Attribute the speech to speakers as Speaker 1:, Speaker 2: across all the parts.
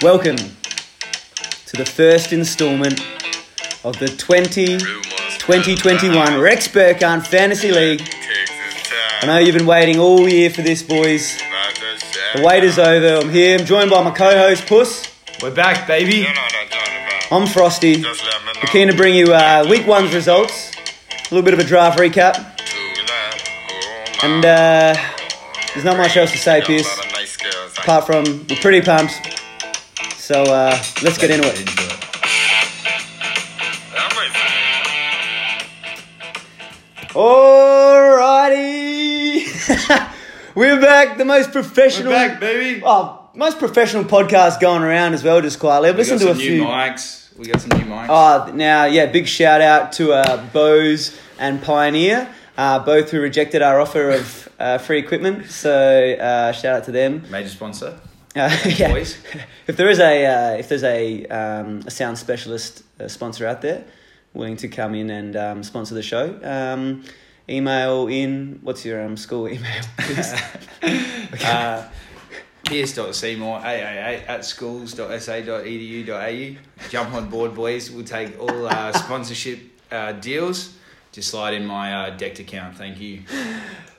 Speaker 1: Welcome to the first instalment of the 20 2021 Rex Burkhan Fantasy League. I know you've been waiting all year for this, boys. The wait is over. I'm here. I'm joined by my co-host Puss.
Speaker 2: We're back, baby.
Speaker 1: I'm Frosty. We're keen to bring you uh, week one's results, a little bit of a draft recap, and uh, there's not much else to say, Pierce, apart from we're pretty pumped. So uh, let's get into it. Alrighty, we're back. The most professional,
Speaker 2: We're back, baby.
Speaker 1: oh, most professional podcast going around as well. Just quietly, I've
Speaker 2: We
Speaker 1: listened to a
Speaker 2: some
Speaker 1: few.
Speaker 2: new mics. We got some new mics.
Speaker 1: Oh, now, yeah, big shout out to uh, Bose and Pioneer, uh, both who rejected our offer of uh, free equipment. So uh, shout out to them.
Speaker 2: Major sponsor.
Speaker 1: Uh, yeah.
Speaker 2: boys.
Speaker 1: If there is a uh, if there's a um, a sound specialist uh, sponsor out there willing to come in and um, sponsor the show, um, email in. What's your um, school email? please?
Speaker 2: Uh, Pierce.seymour, AAA at schools.sa.edu.au. Jump on board, boys. We'll take all uh, sponsorship uh, deals. Just slide in my uh, decked account. Thank you.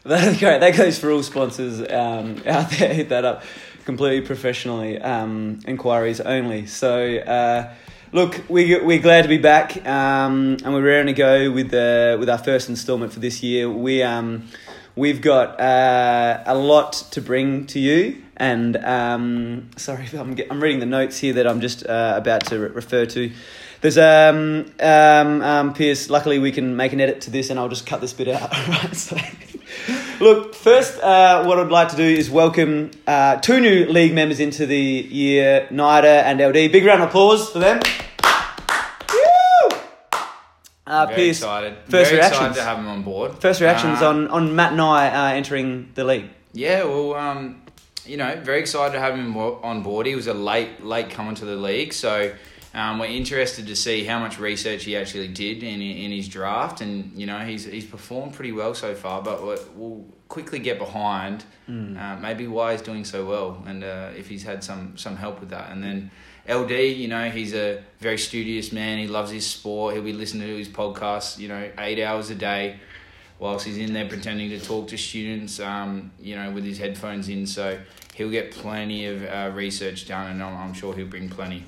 Speaker 1: That's great. That goes for all sponsors um, out there. Hit that up completely professionally. Um, inquiries only. So, uh, look, we, we're glad to be back um, and we're raring to go with, the, with our first instalment for this year. We, um, we've got uh, a lot to bring to you. And um, sorry, I'm, get, I'm reading the notes here that I'm just uh, about to re- refer to. There's um um um Pierce. Luckily, we can make an edit to this, and I'll just cut this bit out. Right. So, look, first, uh, what I'd like to do is welcome uh, two new league members into the year, NIDA and LD. Big round of applause for them. Woo! Uh,
Speaker 2: Very
Speaker 1: Pierce,
Speaker 2: excited.
Speaker 1: first
Speaker 2: Very
Speaker 1: reactions.
Speaker 2: excited to have him on board.
Speaker 1: First reactions
Speaker 2: Uh,
Speaker 1: on, on Matt and I uh, entering the league.
Speaker 2: Yeah, well, um, you know, very excited to have him on board. He was a late, late comer to the league, so um, we're interested to see how much research he actually did in in his draft, and you know, he's he's performed pretty well so far. But we'll, we'll quickly get behind uh, maybe why he's doing so well, and uh, if he's had some some help with that, and then. LD, you know, he's a very studious man. He loves his sport. He'll be listening to his podcasts, you know, eight hours a day whilst he's in there pretending to talk to students, um, you know, with his headphones in. So he'll get plenty of uh, research done, and I'm, I'm sure he'll bring plenty.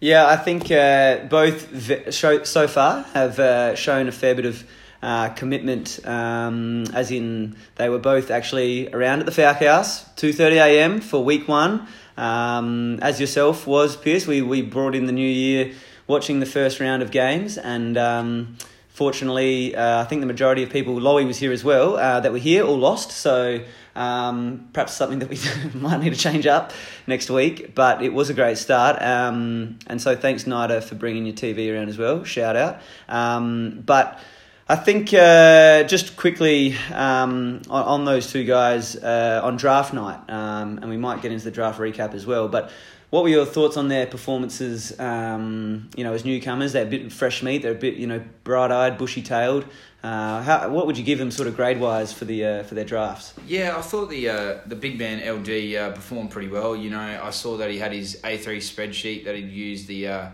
Speaker 1: Yeah, I think uh, both v- show, so far have uh, shown a fair bit of uh, commitment. Um, as in, they were both actually around at the Falk House, two thirty a.m. for week one. Um, as yourself was Pierce, we we brought in the new year watching the first round of games, and um, fortunately, uh, I think the majority of people, Lowy was here as well, uh, that were here all lost. So. Um, perhaps something that we might need to change up next week, but it was a great start. Um, and so thanks, Nida, for bringing your TV around as well. Shout out. Um, but I think uh, just quickly um, on, on those two guys uh, on draft night, um, and we might get into the draft recap as well. But what were your thoughts on their performances? Um, you know, as newcomers, they're a bit fresh meat. They're a bit, you know, bright-eyed, bushy-tailed. Uh, how, what would you give them, sort of grade-wise, for the uh, for their drafts?
Speaker 2: Yeah, I thought the uh, the big man LD uh, performed pretty well. You know, I saw that he had his A three spreadsheet that he'd used the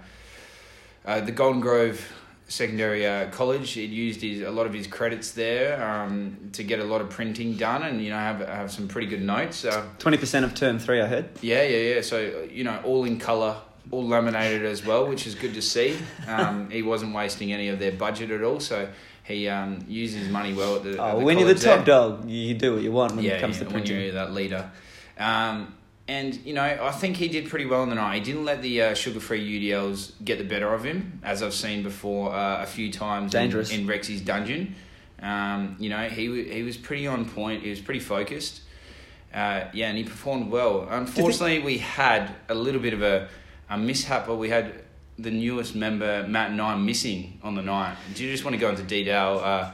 Speaker 2: the Golden Grove Secondary uh, College. He'd used his a lot of his credits there um, to get a lot of printing done, and you know have have some pretty good notes. Uh,
Speaker 1: Twenty percent of term three, I heard.
Speaker 2: Yeah, yeah, yeah. So you know, all in color, all laminated as well, which is good to see. Um, he wasn't wasting any of their budget at all, so he um, used his money well at the. at
Speaker 1: Oh,
Speaker 2: the
Speaker 1: when you're the top
Speaker 2: there.
Speaker 1: dog, you do what you want when
Speaker 2: yeah,
Speaker 1: it comes
Speaker 2: yeah,
Speaker 1: to
Speaker 2: when
Speaker 1: printing.
Speaker 2: you're that leader. Um, and you know, I think he did pretty well in the night. He didn't let the uh, sugar-free UDLs get the better of him, as I've seen before uh, a few times in-
Speaker 1: Dangerous.
Speaker 2: in, Rexy's dungeon. Um, you know, he he was pretty on point. He was pretty focused. Uh, yeah, and he performed well. Unfortunately, we had a little bit of a, a mishap, but we had the newest member, Matt and I, missing on the night. Do you just want to go into detail uh,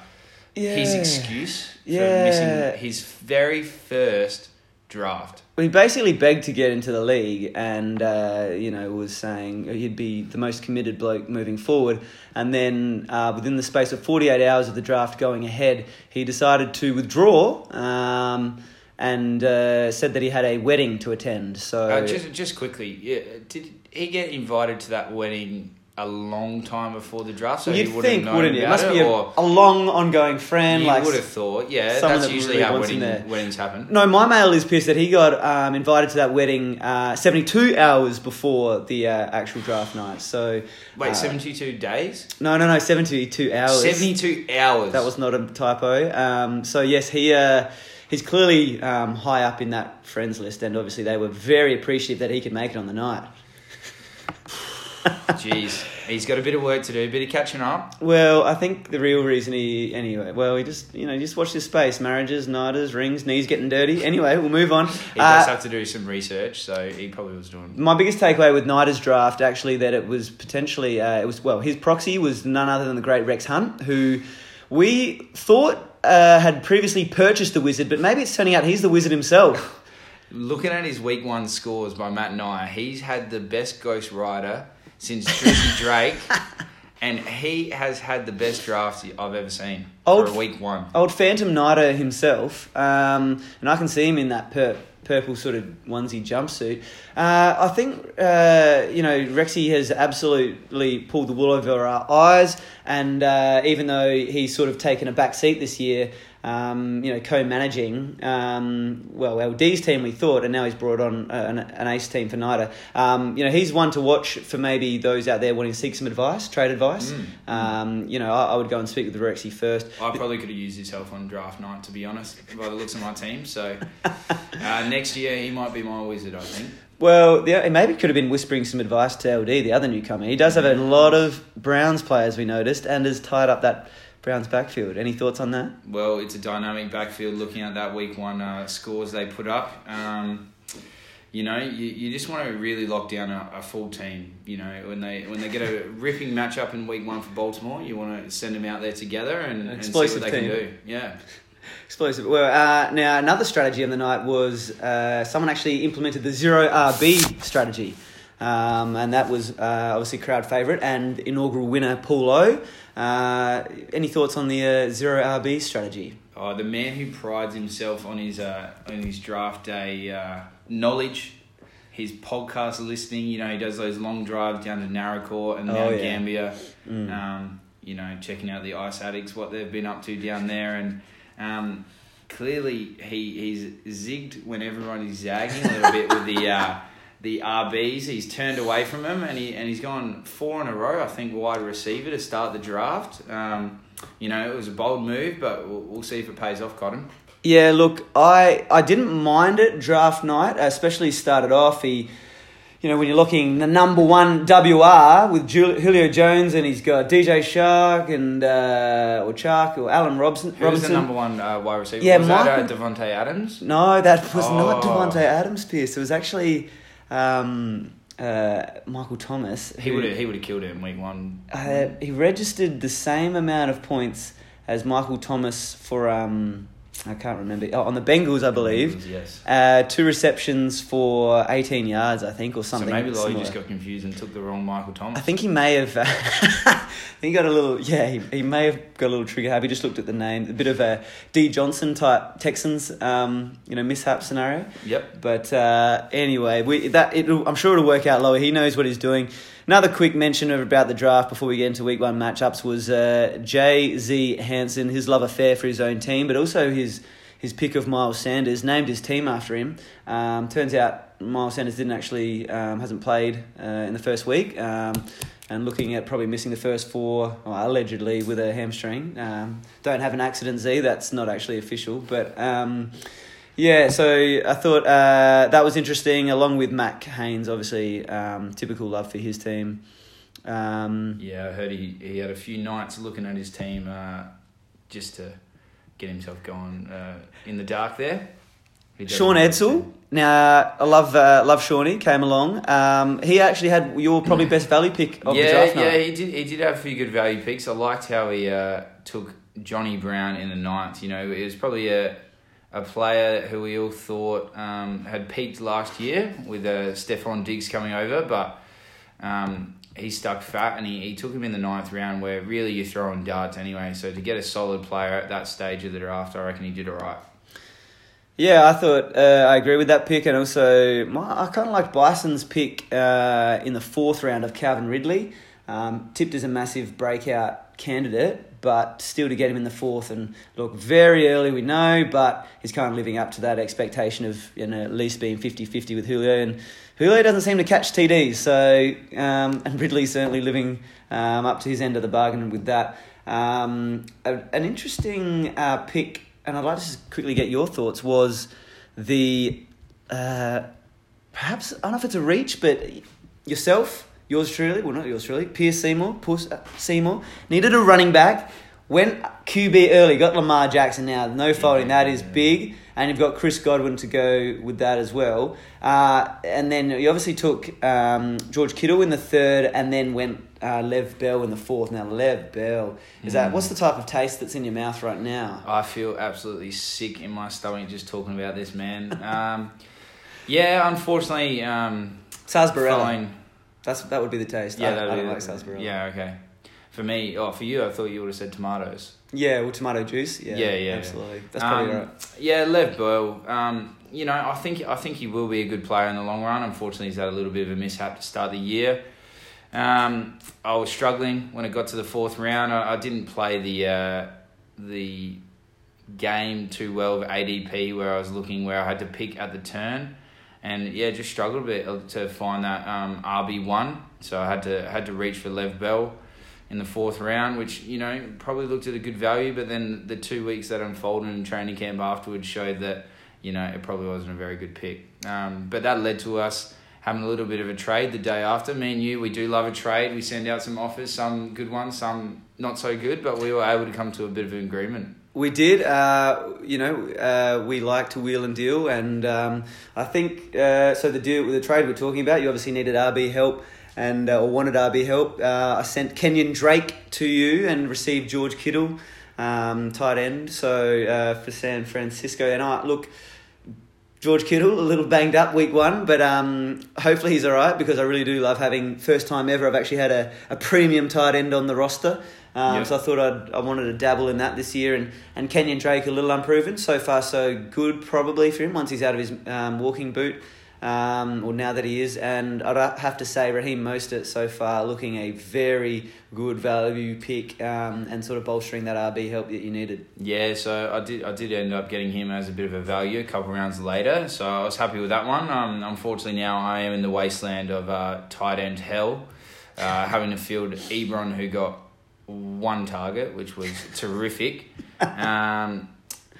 Speaker 2: his
Speaker 1: Yeah.
Speaker 2: excuse for
Speaker 1: Yeah.
Speaker 2: missing his very first draft?
Speaker 1: He basically begged to get into the league and, uh, you know, was saying he'd be the most committed bloke moving forward. And then uh, within the space of 48 hours of the draft going ahead, he decided to withdraw. Um, and uh, said that he had a wedding to attend. So
Speaker 2: Uh, just just quickly, yeah, did he get invited to that wedding a long time before the draft? So
Speaker 1: you'd
Speaker 2: he would have
Speaker 1: think,
Speaker 2: known
Speaker 1: wouldn't you? It must be a, a long, ongoing friend.
Speaker 2: you
Speaker 1: like
Speaker 2: would have thought, yeah. That's
Speaker 1: that
Speaker 2: usually
Speaker 1: really
Speaker 2: how wedding, weddings happen.
Speaker 1: No, my mail is pissed that he got um, invited to that wedding uh, 72 hours before the uh, actual draft night. So
Speaker 2: Wait,
Speaker 1: uh,
Speaker 2: seventy two days,
Speaker 1: No, no, no, 72 hours.
Speaker 2: seventy two hours.
Speaker 1: That was not a typo. Um, so yes, he uh, he's clearly um, high up in that friends list, and obviously they were very appreciative that he could make it on the night.
Speaker 2: Jeez, he's got a bit of work to do, a bit of catching up.
Speaker 1: Well, I think the real reason he anyway. Well, he just you know just watch this space: marriages, nighters, rings, knees getting dirty. Anyway, we'll move on.
Speaker 2: He does
Speaker 1: Uh,
Speaker 2: have to do some research, so he probably was doing.
Speaker 1: my biggest takeaway with Nighters draft actually that it was potentially uh, it was well his proxy was none other than the great Rex Hunt who we thought uh, had previously purchased the wizard but maybe it's turning out he's the wizard himself.
Speaker 2: Looking at his week one scores by Matt Nye, he's had the best Ghost Rider since Drizzy Drake, and he has had the best draft I've ever seen
Speaker 1: Old-
Speaker 2: for week one.
Speaker 1: Old Phantom Nighter himself, um, and I can see him in that pur- purple sort of onesie jumpsuit. Uh, I think uh, you know Rexy has absolutely pulled the wool over our eyes, and uh, even though he's sort of taken a back seat this year. Um, you know, co-managing um, well LD's team we thought, and now he's brought on uh, an, an ace team for Nida. Um, you know, he's one to watch for maybe those out there wanting to seek some advice, trade advice. Um, you know, I, I would go and speak with Rexy first.
Speaker 2: I probably could have used his help on draft night, to be honest, by the looks of my team. So uh, next year he might be my wizard, I think.
Speaker 1: Well, the, maybe could have been whispering some advice to LD, the other newcomer. He does have a lot of Browns players, we noticed, and has tied up that Browns backfield. Any thoughts on that?
Speaker 2: Well, it's a dynamic backfield. Looking at that week one uh, scores they put up, um, you know, you, you just want to really lock down a, a full team. You know, when they when they get a ripping matchup in week one for Baltimore, you want to send them out there together and, and see what they
Speaker 1: team.
Speaker 2: can do. Yeah.
Speaker 1: Explosive. Well, uh, now another strategy on the night was uh, someone actually implemented the zero RB strategy, um, and that was uh, obviously crowd favourite and inaugural winner Paul O. Uh, any thoughts on the uh, zero RB strategy?
Speaker 2: Oh, the man who prides himself on his uh, on his draft day uh, knowledge, his podcast listening. You know, he does those long drives down to Naracoorte and
Speaker 1: Oh, yeah.
Speaker 2: Gambier.
Speaker 1: Mm.
Speaker 2: Um, you know, checking out the ice addicts, what they've been up to down there, and um, clearly he he's zigged when everyone is zagging a little bit with the. The RBs, he's turned away from them, and he and he's gone four in a row. I think wide receiver to start the draft. Um, you know, it was a bold move, but we'll, we'll see if it pays off, Cotton.
Speaker 1: Yeah, look, I I didn't mind it draft night, especially started off. He, you know, when you're looking the number one WR with Julio Jones and he's got DJ Shark and uh, or Chark or Alan Robson.
Speaker 2: Who was
Speaker 1: Robinson.
Speaker 2: the number one uh, wide receiver?
Speaker 1: Yeah,
Speaker 2: was that uh, Davante Adams?
Speaker 1: No, that was not
Speaker 2: Oh.
Speaker 1: Davante Adams. Pierce. It was actually um, uh, Michael Thomas.
Speaker 2: He would have he would have killed it in week one.
Speaker 1: Uh, he registered the same amount of points as Michael Thomas for um, I can't remember oh, on the Bengals, I believe.
Speaker 2: Yes.
Speaker 1: Uh, two receptions for 18 yards, I think, or something.
Speaker 2: so maybe Lloyd just got confused and took the wrong Michael Thomas.
Speaker 1: I think he may have. I think he got a little. Yeah, he, he may have got a little trigger happy. Just looked at the name, a bit of a D Johnson type Texans, um, you know, mishap scenario.
Speaker 2: Yep.
Speaker 1: But uh, anyway, we that it, I'm sure it'll work out. Lower, he knows what he's doing. Another quick mention of about the draft before we get into week one matchups was uh, Jay Z Hansen, his love affair for his own team, but also his his pick of Miles Sanders, named his team after him. Um, turns out Miles Sanders didn't actually um, hasn't played uh, in the first week. Um, and looking at probably missing the first four, well, allegedly with a hamstring. Um, don't have an accident, Z. That's not actually official, but um, yeah. So I thought uh, that was interesting, along with Mac Haynes, obviously um, typical love for his team. Um,
Speaker 2: Yeah, I heard he, he had a few nights looking at his team uh, just to get himself going uh, in the dark there.
Speaker 1: Sean Edsel. Now I love uh, love Shawnee came along. Um, he actually had your probably best value pick of
Speaker 2: yeah,
Speaker 1: the draft
Speaker 2: yeah, he did. He did have a few good value picks. I liked how he uh, took Johnny Brown in the ninth. You know, it was probably a a player who we all thought um, had peaked last year with uh, Stefon Diggs coming over, but um, he stuck fat and he, he took him in the ninth round where really you're throwing darts anyway. So to get a solid player at that stage of the draft, I reckon he did all right.
Speaker 1: Yeah, I thought uh, I agree with that pick, and also my, I kind of like Bison's pick uh, in the fourth round of Calvin Ridley. Um, tipped as a massive breakout candidate, but still to get him in the fourth and look very early, we know, but he's kind of living up to that expectation of you know at least being 50-50 with Julio, and Julio doesn't seem to catch TDs, so um, and Ridley's certainly living um, up to his end of the bargain with that. Um, a, an interesting uh, pick, and I'd like to just quickly get your thoughts. Was the uh, perhaps I don't know if it's a reach, but yourself, yours truly, well not yours truly, Pierce Seymour, Puss, uh, Seymour needed a running back. Went QB early, got Lamar Jackson now. No faulting that is big, and you've got Chris Godwin to go with that as well. Uh, and then you obviously took um, George Kittle in the third, and then went uh, Lev Bell in the fourth. Now Lev Bell is that what's the type of taste that's in your mouth right now?
Speaker 2: I feel absolutely sick in my stomach just talking about this man. Um, yeah, unfortunately, um.
Speaker 1: That's that would be the taste.
Speaker 2: Yeah,
Speaker 1: I, I don't
Speaker 2: the-
Speaker 1: like sarsaparilla.
Speaker 2: Yeah, okay. For me, oh, for you, I thought you would have said tomatoes.
Speaker 1: Yeah, well, tomato juice. Yeah,
Speaker 2: Yeah, yeah,
Speaker 1: absolutely. That's probably
Speaker 2: Um,
Speaker 1: right.
Speaker 2: Yeah, Lev Burl. Um, you know, I think I think he will be a good player in the long run. Unfortunately, he's had a little bit of a mishap to start the year. Um, I was struggling when it got to the fourth round. I, I didn't play the uh, the game too well of ADP where I was looking where I had to pick at the turn, and yeah, just struggled a bit to find that um, RB one. So I had to had to reach for Lev Bell in the fourth round, which you know probably looked at a good value, but then the two weeks that unfolded in training camp afterwards showed that you know it probably wasn't a very good pick. Um, but that led to us having a little bit of a trade the day after. Me and you, we do love a trade. We send out some offers, some good ones, some not so good, but we were able to come to a bit of an agreement.
Speaker 1: We did. Uh, you know, uh, we like to wheel and deal, and um, I think uh, so. The deal with the trade we're talking about, you obviously needed RB help and uh, or wanted RB help. Uh, I sent Kenyon Drake to you and received George Kittle, um, tight end. So uh, for San Francisco, and I look. George Kittle, a little banged up week one, but um, hopefully he's all right because I really do love having first time ever. I've actually had a, a premium tight end on the roster, um,
Speaker 2: Yeah.
Speaker 1: so I thought I'd, I wanted to dabble in that this year. And, and Kenyon Drake, a little unproven. So far, so good probably for him once he's out of his um, walking boot, um, or now that he is. And I'd have to say, Raheem Mostert so far looking a very good value pick um, and sort of bolstering that RB help that you needed.
Speaker 2: Yeah, so I did. I did end up getting him as a bit of a value a couple rounds later. So I was happy with that one. Um, unfortunately, now I am in the wasteland of uh, tight end hell, uh, having to field Ebron, who got one target, which was terrific. Um,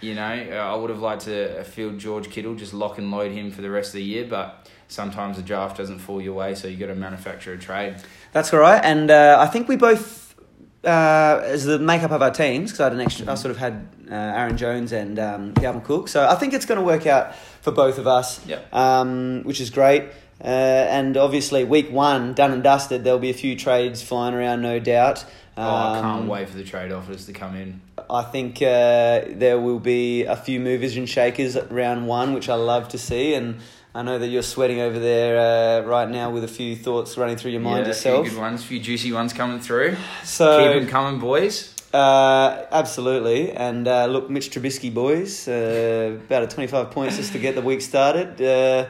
Speaker 2: you know, I would have liked to field George Kittle, just lock and load him for the rest of the year, but sometimes the draft doesn't fall your way, so you've got to manufacture a trade.
Speaker 1: That's all right, and uh, I think we both, uh, as the makeup of our teams, because I had an extra, I sort of had uh, Aaron Jones and um, Dalvin Cook, so I think it's going to work out for both of us,
Speaker 2: Yep.
Speaker 1: um, which is great. Uh, and obviously, week one done and dusted. There'll be a few trades flying around, no doubt.
Speaker 2: Oh, I
Speaker 1: Um,
Speaker 2: can't wait for the trade offers to come in.
Speaker 1: I think uh, there will be a few movers and shakers at round one, which I love to see. And I know that you're sweating over there uh, right now with a few thoughts running through your mind
Speaker 2: yeah,
Speaker 1: yourself.
Speaker 2: A few good ones, a few juicy ones coming through.
Speaker 1: So
Speaker 2: Keep them coming, boys.
Speaker 1: Uh, absolutely. And uh, look, Mitch Trubisky, boys, uh, about a 25 points just to get the week started. Uh,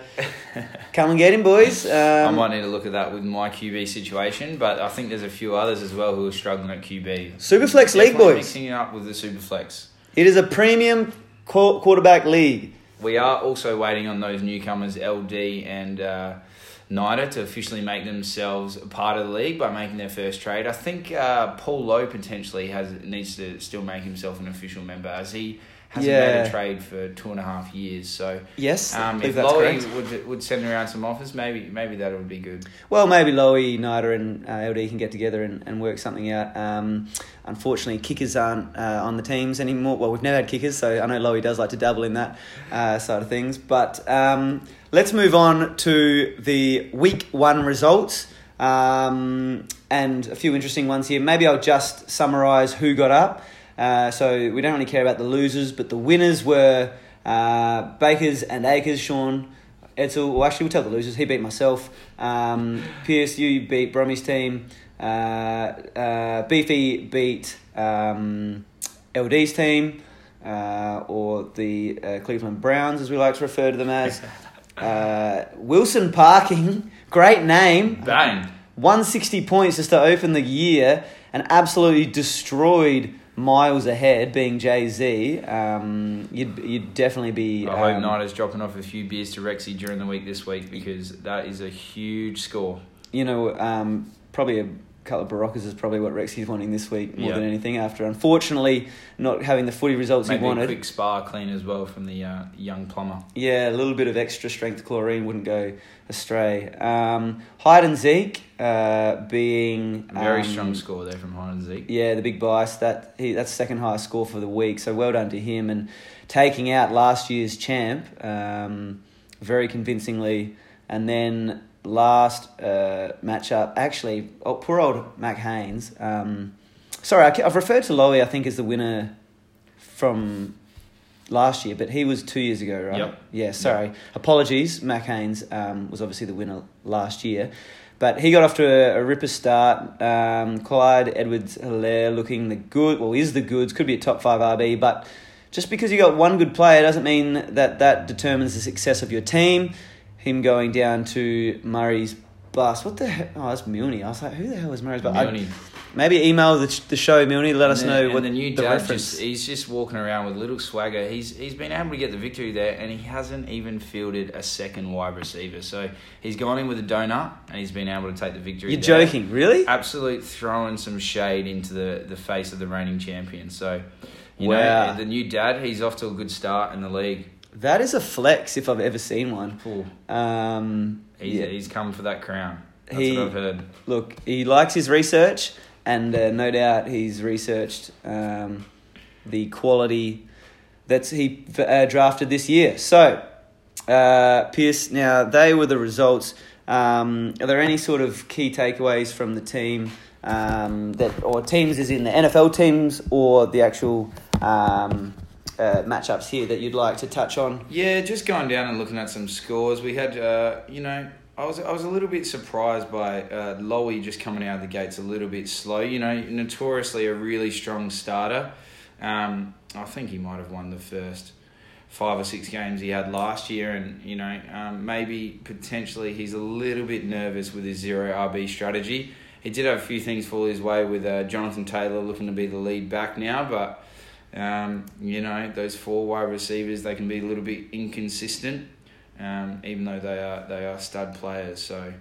Speaker 1: come and get him, boys.
Speaker 2: I
Speaker 1: Um,
Speaker 2: might need to look at that with my QB situation, but I think there's a few others as well who are struggling at QB.
Speaker 1: Superflex League, boys.
Speaker 2: Mixing it up with the Superflex.
Speaker 1: It is a premium qu- quarterback league.
Speaker 2: We are also waiting on those newcomers, LD and uh, NIDA, to officially make themselves a part of the league by making their first trade. I think uh, Paul Lowe potentially has needs to still make himself an official member, as he hasn't made a trade for two and a half years. So
Speaker 1: Yes,
Speaker 2: um, if
Speaker 1: correct.
Speaker 2: would, would send around some offers, maybe maybe that would be good.
Speaker 1: Well, maybe Lowy, Nida, and uh, LD can get together and, and work something out. Um, unfortunately, kickers aren't uh, on the teams anymore. Well, we've never had kickers, so I know Lowy does like to dabble in that uh, side of things. But um, let's move on to the week one results. Um, and a few interesting ones here. Maybe I'll just summarise who got up. Uh, so we don't really care about the losers, but the winners were uh, Bakers and Akers, Sean. Edsel, well, actually, we'll tell the losers. He beat myself. Um, you beat Brummies team. Uh, uh, Beefy beat um, LD's team. uh, or the uh, Cleveland Browns, as we like to refer to them as. Uh, Wilson Parking, great name.
Speaker 2: Bang.
Speaker 1: 160 points just to open the year and absolutely destroyed miles ahead, being Jay Z. Um, you'd, you'd definitely be.
Speaker 2: I hope
Speaker 1: um,
Speaker 2: Nida's dropping off a few beers to Rexy during the week this week because that is a huge score.
Speaker 1: you know, um, probably a couple of Beroccas is probably what Rexy's wanting this week more
Speaker 2: Yeah.
Speaker 1: than anything. After unfortunately not having the footy results
Speaker 2: Maybe
Speaker 1: he wanted,
Speaker 2: a quick spa clean as well from the uh, young plumber.
Speaker 1: yeah, a little bit of extra strength chlorine wouldn't go astray. Um, Hyde and Zeke uh, being
Speaker 2: A very
Speaker 1: um,
Speaker 2: strong score there from Hyde and Zeke.
Speaker 1: Yeah, the big bias that he that's second highest score for the week. So well done to him and taking out last year's champ um, very convincingly. And then last uh, matchup, actually, oh, poor old Mac Haynes. Um, sorry, I, I've referred to Lowy. I think as the winner from last year, but he was two years ago, right?
Speaker 2: Yep.
Speaker 1: Yeah. Sorry, apologies. Mac Haynes um, was obviously the winner last year. But he got off to a, a ripper start. Um, Clyde Edwards Helaire looking the good, well, is the goods, could be a top five RB, but just because you got one good player doesn't mean that that determines the success of your team. Him going down to Murray's bus. What the hell? Oh, that's Milne. I was like, who the hell is Murray's bus? I-
Speaker 2: Milne.
Speaker 1: maybe email the, the show, Milne, let us know what
Speaker 2: the new
Speaker 1: the
Speaker 2: dad
Speaker 1: reference
Speaker 2: just he's just walking around with little swagger. He's he's been able to get the victory there, and he hasn't even fielded a second wide receiver. So he's gone in with a donut, and he's been able to take the victory.
Speaker 1: You're
Speaker 2: there.
Speaker 1: joking, really?
Speaker 2: Absolute throwing some shade into the, the face of the reigning champion. So, you
Speaker 1: Wow.
Speaker 2: know, the new dad, he's off to a good start in the league.
Speaker 1: That is a flex if I've ever seen one.
Speaker 2: Cool.
Speaker 1: Um,
Speaker 2: He's,
Speaker 1: yeah.
Speaker 2: he's come for that crown. That's
Speaker 1: He-
Speaker 2: what I've heard.
Speaker 1: Look, he likes his research, and uh, no doubt he's researched um, the quality that he uh, drafted this year. So, uh, Pierce, now they were the results. Um, are there any sort of key takeaways from the team um, that, or teams, as in the NFL teams, or the actual um, uh, matchups here that you'd like to touch on?
Speaker 2: Yeah, just going down and looking at some scores. We had, uh, you know, I was I was a little bit surprised by uh, Lowy just coming out of the gates a little bit slow. You know, notoriously a really strong starter. Um, I think he might have won the first five or six games he had last year, and you know, um, maybe potentially he's a little bit nervous with his zero RB strategy. He did have a few things fall his way with uh, Jonathan Taylor looking to be the lead back now, but um, you know, those four wide receivers they can be a little bit inconsistent, um, even though they are they are stud players. So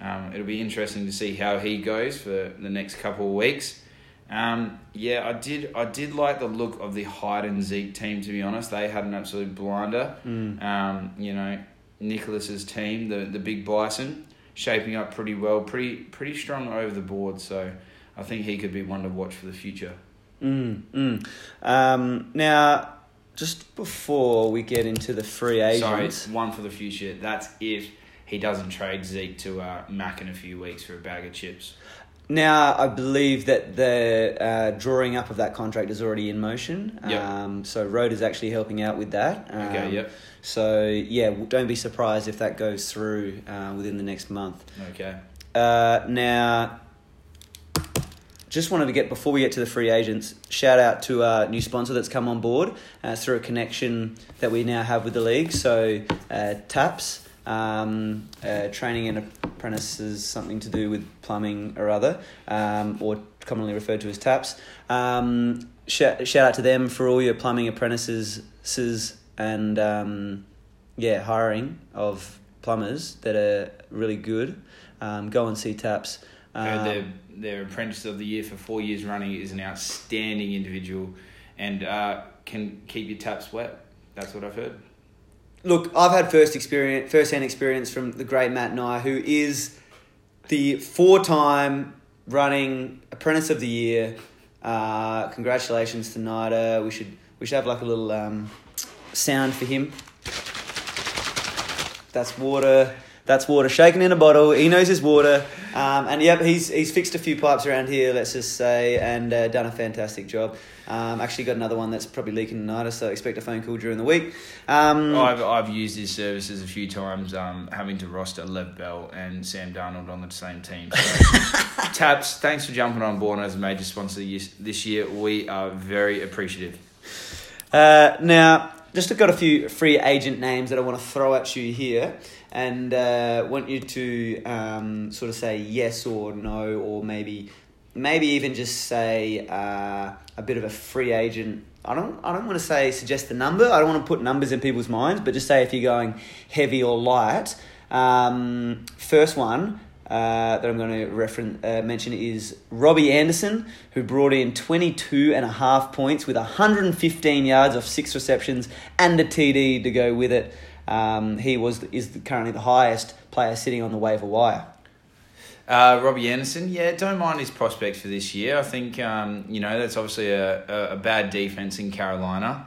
Speaker 2: um, it'll be interesting to see how he goes for the next couple of weeks. Um, yeah, I did I did like the look of the Hyde and Zeke team. To be honest, they had an absolute blinder. Um, you know, Nicholas's team, the the big Bison, shaping up pretty well, pretty pretty strong over the board. So I think he could be one to watch for the future.
Speaker 1: Mm, mm. Um, now, just before we get into the free
Speaker 2: Sorry,
Speaker 1: agents,
Speaker 2: it's one for the future. That's if he doesn't trade Zeke to uh, Mac in a few weeks for a bag of chips.
Speaker 1: now I believe that the uh, drawing up of that contract is already in motion.
Speaker 2: Yep.
Speaker 1: Um, so Road is actually helping out with that. Um,
Speaker 2: Okay, yep.
Speaker 1: So yeah, don't be surprised if that goes through uh, within the next month.
Speaker 2: Okay.
Speaker 1: Uh, now, just wanted to get before we get to the free agents, shout out to our new sponsor that's come on board uh, through a connection that we now have with the league. So, uh, TAPS, um, uh, training and apprentices, something to do with plumbing or other, um, or commonly referred to as TAPS. Um, shout, shout out to them for all your plumbing apprentices and um, yeah, hiring of plumbers that are really good. Um, go and see TAPS. Um,
Speaker 2: their, their apprentice of the year for four years running is an outstanding individual and uh, can keep your taps wet. That's what I've heard.
Speaker 1: Look, I've had first experience, first-hand experience from the great Matt Nye, who is the four-time running Apprentice of the Year. Uh, congratulations to Nida. We should we should have like a little um, sound for him. That's water. That's water shaken in a bottle. He knows his water. Um, and yep, he's he's fixed a few pipes around here. Let's just say, and uh, done a fantastic job. Um, actually, got another one that's probably leaking tonight, so expect a phone call during the week. Um,
Speaker 2: I've, I've used his services a few times, um, having to roster Lev Bell and Sam Darnold on the same team. So, Taps, thanks for jumping on board as a major sponsor this this year. We are very appreciative.
Speaker 1: Uh, now, just got a few free agent names that I want to throw at you here, and uh, want you to um, sort of say yes or no, or maybe maybe even just say uh, a bit of a free agent. I don't I don't want to say suggest the number. I don't want to put numbers in people's minds, but just say if you're going heavy or light. Um, first one, uh, that I'm going to reference, uh, mention is Robbie Anderson, who brought in 22 and a half points with 115 yards off six receptions and a TD to go with it. Um, he was is currently the highest player sitting on the waiver wire.
Speaker 2: Uh, Robbie Anderson, yeah, don't mind his prospects for this year. I think um, you know that's obviously a, a, a bad defense in Carolina.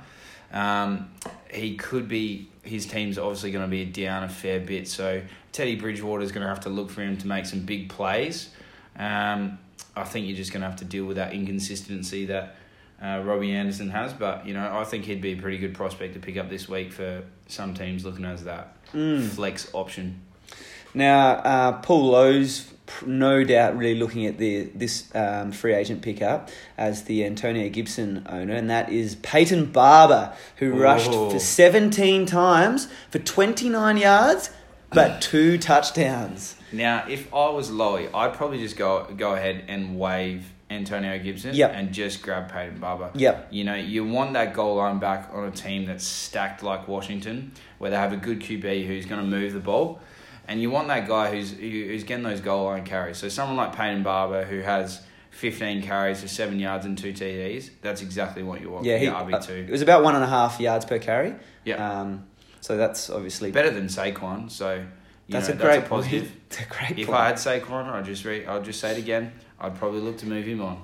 Speaker 2: Um, he could be his team's obviously going to be down a fair bit, so Teddy Bridgewater is going to have to look for him to make some big plays. Um, I think you're just going to have to deal with that inconsistency that uh, Robbie Anderson has, but you know I think he'd be a pretty good prospect to pick up this week for some teams looking as that
Speaker 1: Mm.
Speaker 2: flex option.
Speaker 1: Now, uh, Paul Lowe's no doubt really looking at the this um, free agent pickup as the Antonio Gibson owner, and that is Peyton Barber, who rushed
Speaker 2: Oh.
Speaker 1: for 17 times for 29 yards, but two touchdowns.
Speaker 2: Now, if I was Lowy, I'd probably just go go ahead and wave Antonio Gibson
Speaker 1: Yep.
Speaker 2: and just grab Peyton Barber.
Speaker 1: Yep.
Speaker 2: You know, you want that goal line back on a team that's stacked like Washington, where they have a good QB who's going to move the ball, and you want that guy who's who's getting those goal line carries. So someone like Peyton Barber who has. 15 carries for 7 yards and 2 TDs. That's exactly what you want
Speaker 1: Yeah, he, uh,
Speaker 2: RB2.
Speaker 1: it was about one and a half yards per carry.
Speaker 2: Yeah.
Speaker 1: Um, so that's obviously
Speaker 2: Better than Saquon, so you
Speaker 1: that's
Speaker 2: know,
Speaker 1: a great
Speaker 2: positive.
Speaker 1: It's a great
Speaker 2: If
Speaker 1: point.
Speaker 2: I had Saquon, I'd just re- I'll just say it again. I'd probably look to move him on.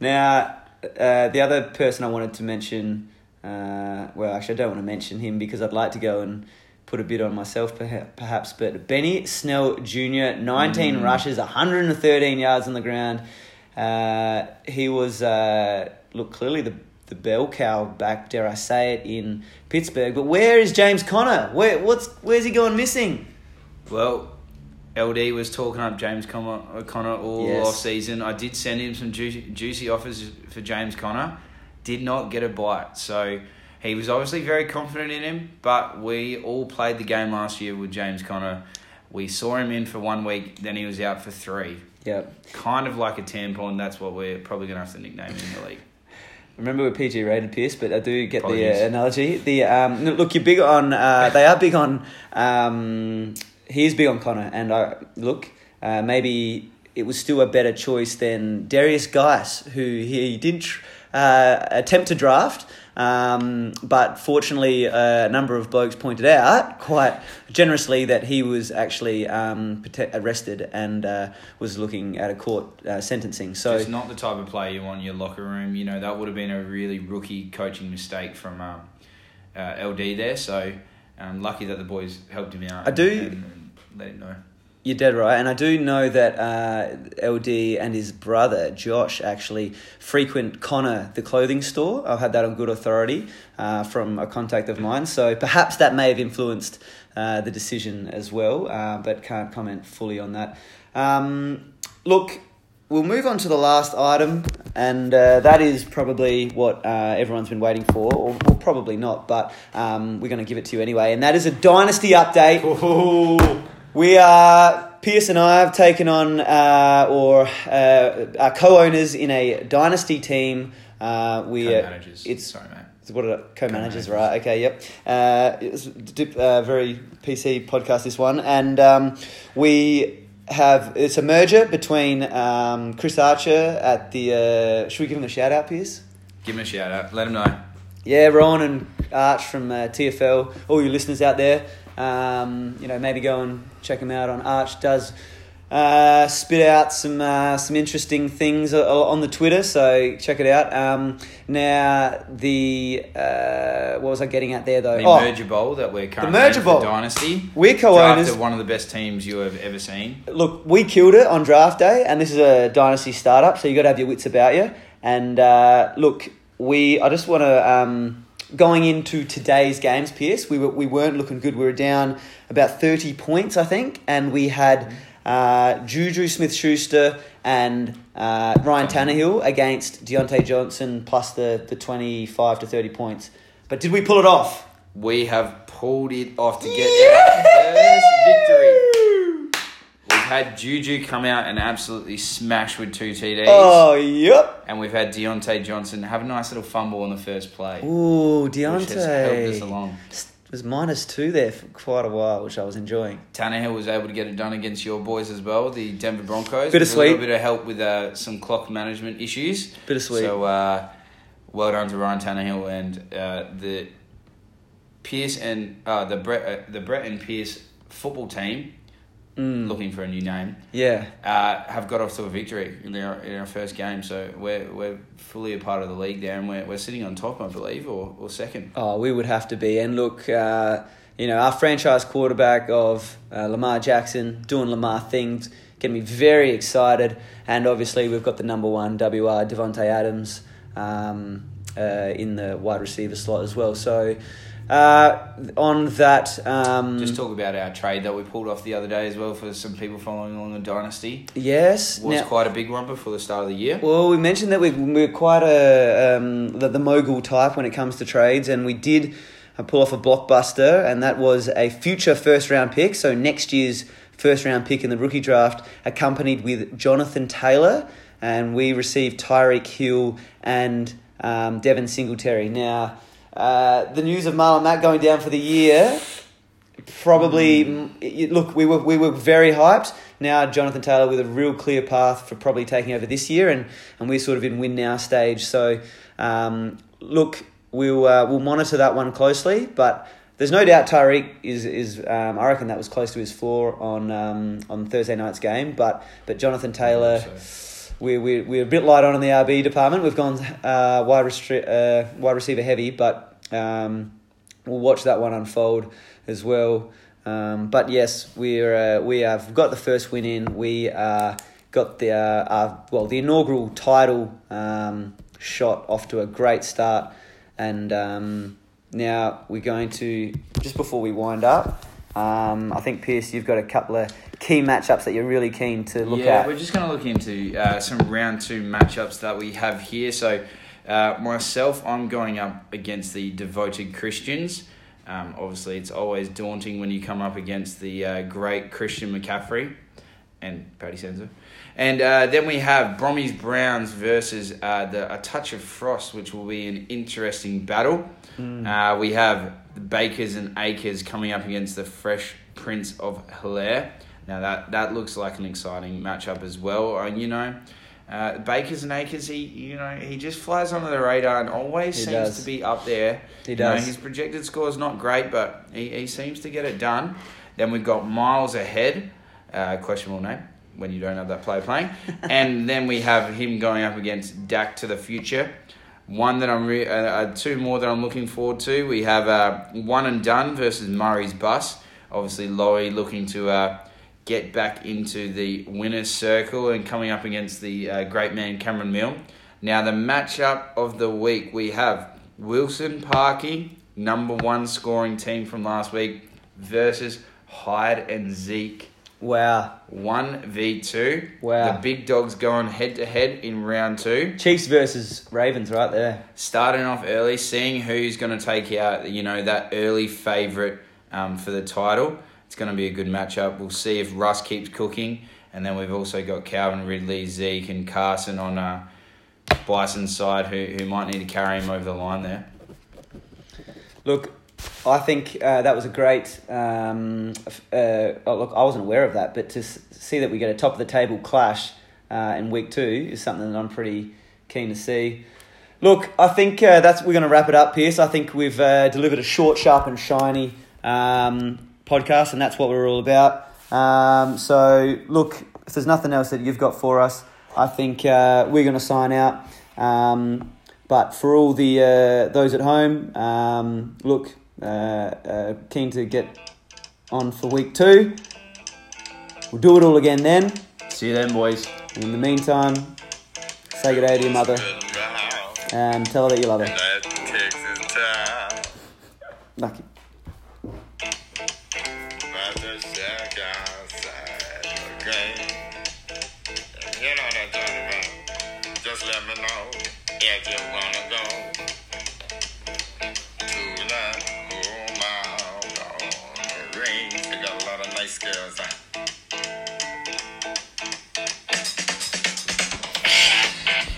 Speaker 1: Now, uh, the other person I wanted to mention, uh, well, actually, I don't want to mention him because I'd like to go and put a bit on myself, perhaps. But Benny Snell Jr., 19
Speaker 2: Mm.
Speaker 1: rushes, 113 yards on the ground. Uh, he was, uh, look, clearly the, the bell cow back, dare I say it, in Pittsburgh. But where is James Conner? Where, what's, where's he going missing?
Speaker 2: Well, LD was talking up James Conner, Connor all
Speaker 1: Yes.
Speaker 2: off season. I did send him some juicy, juicy offers for James Conner. Did not get a bite. So he was obviously very confident in him, but we all played the game last year with James Conner. We saw him in for one week, then he was out for three.
Speaker 1: Yeah.
Speaker 2: Kind of like a tampon. That's what we're probably going to have to nickname him in the league.
Speaker 1: Remember we're PG rated, Pierce, but I do get the uh, analogy. The um, look, you're big on. Uh, they are big on. Um, he is big on Connor, and I look. Uh, maybe it was still a better choice than Derrius Guice, who he did tr- uh, attempt to draft, um, but fortunately, a number of blokes pointed out quite generously that he was actually um, arrested and uh, was looking at a court uh, sentencing. So
Speaker 2: Just not the type of player you want in your locker room. You know, that would have been a really rookie coaching mistake from um, uh, LD there. So um, lucky that the boys helped him out.
Speaker 1: I do-
Speaker 2: And, and let him know.
Speaker 1: You're dead right, and I do know that uh, LD and his brother Josh actually frequent Connor the clothing store. I've had that on good authority uh, from a contact of mine, so perhaps that may have influenced uh, the decision as well, uh, but can't comment fully on that. Um, look, we'll move on to the last item, and uh, that is probably what uh, everyone's been waiting for, or, or probably not, but um, we're going to give it to you anyway, and that is a dynasty update. We are Pierce and I have taken on uh, or uh, are co-owners in a dynasty team. Uh, we
Speaker 2: Co-managers.
Speaker 1: it's
Speaker 2: Sorry, mate.
Speaker 1: it's what are co-managers,
Speaker 2: Co-managers.
Speaker 1: right? Okay, yep. Uh, it's a uh, very PC podcast this one, and um, we have it's a merger between um, Chris Archer at the. Uh, should we give him a shout out, Pierce?
Speaker 2: Give him a shout out. Let him know.
Speaker 1: Yeah, Ron and Arch from uh, TFL. All you listeners out there, um, you know, maybe go and check him out on Arch. Does uh, spit out some uh, some interesting things on the Twitter, so check it out. Um, now, the uh, what was I getting at there though?
Speaker 2: The
Speaker 1: Oh,
Speaker 2: Merger Bowl that we're currently
Speaker 1: Merger
Speaker 2: in
Speaker 1: Bowl.
Speaker 2: Dynasty.
Speaker 1: We're co-owners.
Speaker 2: Drafted one of the best teams you have ever seen.
Speaker 1: look, we killed it on draft day, and this is a dynasty startup, so you got to have your wits about you. And uh, look, we I just want to um, going into today's games, Pierce. We were we weren't looking good. We were down about thirty points, I think, and we had uh, Juju Smith Schuster and uh, Ryan Tannehill against Diontae Johnson plus the, the 25 to 30 points. But did we pull it off?
Speaker 2: We have pulled it off to get our first victory. Had Juju come out and absolutely smash with two TDs.
Speaker 1: Oh, yep.
Speaker 2: And we've had Diontae Johnson have a nice little fumble in the first play.
Speaker 1: Ooh,
Speaker 2: Which has helped us along.
Speaker 1: It was minus two there for quite a while, which I was enjoying.
Speaker 2: Tannehill was able to get it done against your boys as well, the Denver Broncos.
Speaker 1: Bit Bittersweet.
Speaker 2: With A little bit of help with uh, some clock management issues.
Speaker 1: Bit of Bittersweet.
Speaker 2: So, uh, well done to Ryan Tannehill and uh, the Pierce and uh, the Brett, uh, the Brett and Pierce football team,
Speaker 1: Mm.
Speaker 2: looking for a new name,
Speaker 1: Yeah.
Speaker 2: uh, have got off to a victory in our, in our first game. So we're, we're fully a part of the league there, and we're, we're sitting on top, I believe, or, or second.
Speaker 1: Oh, we would have to be. And look, uh, you know, our franchise quarterback of uh, Lamar Jackson doing Lamar things, getting me very excited. And obviously, we've got the number one WR Davante Adams um, uh, in the wide receiver slot as well. So, uh, on that, um,
Speaker 2: Just talk about our trade that we pulled off the other day as well for some people following along the dynasty.
Speaker 1: yes,
Speaker 2: was
Speaker 1: now-
Speaker 2: quite a big one before the start of the year.
Speaker 1: Well, we mentioned that we, we're quite a um, the, the mogul type when it comes to trades, and we did uh, pull off a blockbuster, and that was a future first round pick. So next year's first round pick in the rookie draft, accompanied with Jonathan Taylor, and we received Tyreek Hill and um, Devin Singletary. Now, uh, the news of Marlon Mack going down for the year probably mm, look we were we were very hyped. Now jonathan taylor with a real clear path for probably taking over this year and and we're sort of in win now stage. So um, look we'll uh, we'll monitor that one closely but there's no doubt Tyreek is is um, I reckon that was close to his floor on um, on Thursday night's game but but Jonathan Taylor we're, we're, we're a bit light on in the RB department. We've gone uh, wide, restri- uh, wide receiver heavy, but um, we'll watch that one unfold as well. Um, but yes, we're uh, we have got the first win in. We uh, got the uh, our, well the inaugural title um, shot off to a great start, and um, now we're going to just before we wind up. Um, I think Pierce, you've got a couple of key matchups that you're really keen to look
Speaker 2: yeah,
Speaker 1: at.
Speaker 2: Yeah, we're just going to look into uh, some round two matchups that we have here. So, uh, myself, I'm going up against the devoted Christians. Um, obviously, it's always daunting when you come up against the uh, great Christian McCaffrey and Paddy Senza. And uh, then we have Brommies Browns versus uh, the A Touch of Frost, which will be an interesting battle. Uh, we have the Bakers and Akers coming up against the Fresh Prince of Helaire. Now that that looks like an exciting matchup as well. And you know, uh, Bakers and Akers, he you know he just flies under the radar and always
Speaker 1: He
Speaker 2: seems
Speaker 1: does.
Speaker 2: to be up there.
Speaker 1: He
Speaker 2: You know,
Speaker 1: does.
Speaker 2: his projected score is not great, but he, he seems to get it done. Then we've got Miles ahead, uh, questionable name when you don't have that player playing, and then we have him going up against Dak to the future. One that I'm re- uh, uh, two more that I'm looking forward to. We have uh, one and done versus Murray's bus. Obviously, Laurie looking to uh, get back into the winners' circle and coming up against the uh, great man Cameron Milne. Now, the matchup of the week we have Wilson Parky, number one scoring team from last week, versus Hyde and Zeke.
Speaker 1: Wow.
Speaker 2: 1v2.
Speaker 1: Wow.
Speaker 2: The big dogs going head to head in round two.
Speaker 1: Chiefs versus Ravens, right there.
Speaker 2: Starting off early, seeing who's going to take out, you know, that early favourite um, for the title. It's going to be a good matchup. We'll see if Russ keeps cooking. And then we've also got Calvin Ridley, Zeke, and Carson on uh, Bison's side who, who might need to carry him over the line there.
Speaker 1: Look, I think uh, that was a great. Um, uh, oh, look, I wasn't aware of that, but to s- see that we get a top of the table clash uh, in week two is something that I'm pretty keen to see. Look, I think uh, that's we're going to wrap it up, Pierce. I think we've uh, delivered a short, sharp, and shiny um, podcast, and that's what we're all about. Um, so, look, if there's nothing else that you've got for us, I think uh, we're going to sign out. Um, but for all the uh, those at home, um, look, uh, uh, keen to get on for week two. We'll do it all again then.
Speaker 2: See you then, boys.
Speaker 1: And In the meantime, say good day to your mother and tell her that you love her. Lucky.